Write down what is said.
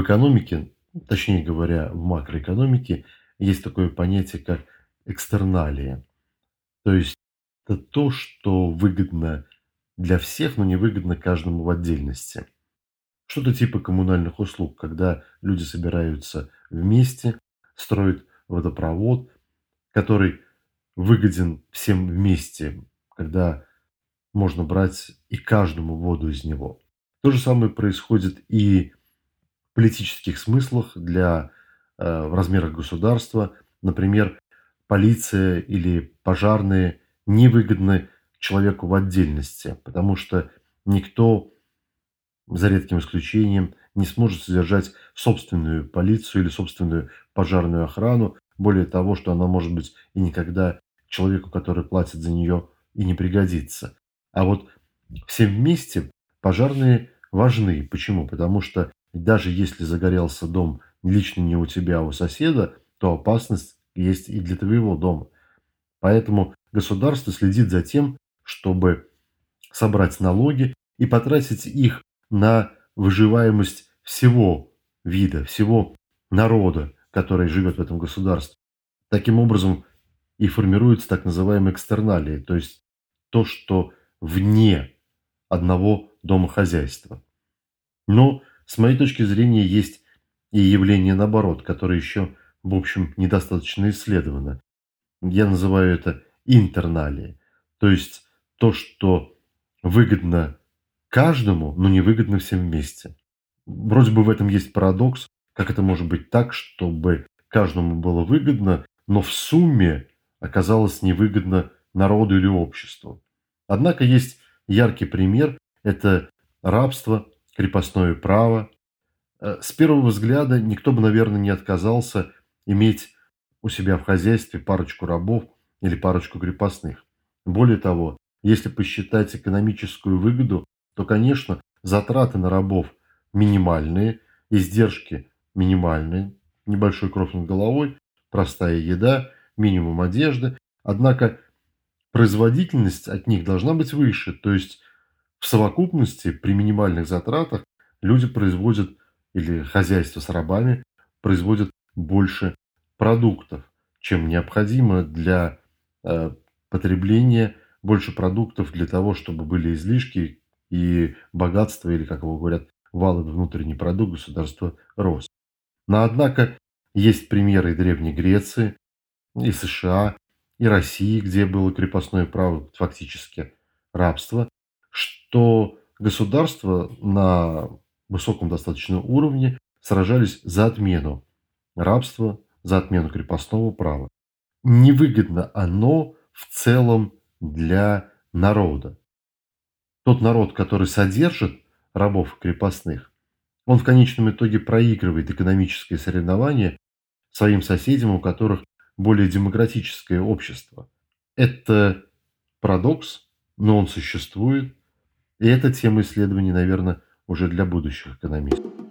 В экономике, точнее говоря, в макроэкономике есть такое понятие, как экстерналия. То есть это то, что выгодно для всех, но не выгодно каждому в отдельности. Что-то типа коммунальных услуг, когда люди собираются вместе, строят водопровод, который выгоден всем вместе, когда можно брать и каждому воду из него. То же самое происходит и политических смыслах для э, в размерах государства. Например, полиция или пожарные невыгодны человеку в отдельности, потому что никто, за редким исключением, не сможет содержать собственную полицию или собственную пожарную охрану. Более того, что она может быть и никогда человеку, который платит за нее, и не пригодится. А вот все вместе пожарные важны. Почему? Потому что даже если загорелся дом лично не у тебя, а у соседа, то опасность есть и для твоего дома. Поэтому государство следит за тем, чтобы собрать налоги и потратить их на выживаемость всего вида, всего народа, который живет в этом государстве. Таким образом и формируются так называемые экстерналии, то есть то, что вне одного домохозяйства. Но с моей точки зрения есть и явление наоборот, которое еще, в общем, недостаточно исследовано. Я называю это интерналия, то есть то, что выгодно каждому, но не выгодно всем вместе. Вроде бы в этом есть парадокс, как это может быть так, чтобы каждому было выгодно, но в сумме оказалось невыгодно народу или обществу. Однако есть яркий пример – это рабство, крепостное право. Э, с первого взгляда никто бы, наверное, не отказался иметь у себя в хозяйстве парочку рабов или парочку крепостных. Более того, если посчитать экономическую выгоду, то, конечно, затраты на рабов минимальные, издержки минимальные, небольшой кров над головой, простая еда, минимум одежды. Однако производительность от них должна быть выше, то есть в совокупности при минимальных затратах люди производят, или хозяйство с рабами производят больше продуктов, чем необходимо для э, потребления больше продуктов для того, чтобы были излишки и богатство, или, как его говорят, валовый внутренний продукт государства рос. Но, однако, есть примеры Древней Греции, и США, и России, где было крепостное право, фактически рабство, что государства на высоком достаточно уровне сражались за отмену рабства, за отмену крепостного права. Невыгодно оно в целом для народа. Тот народ, который содержит рабов крепостных, он в конечном итоге проигрывает экономические соревнования своим соседям, у которых более демократическое общество. Это парадокс, но он существует, и это тема исследований, наверное, уже для будущих экономистов.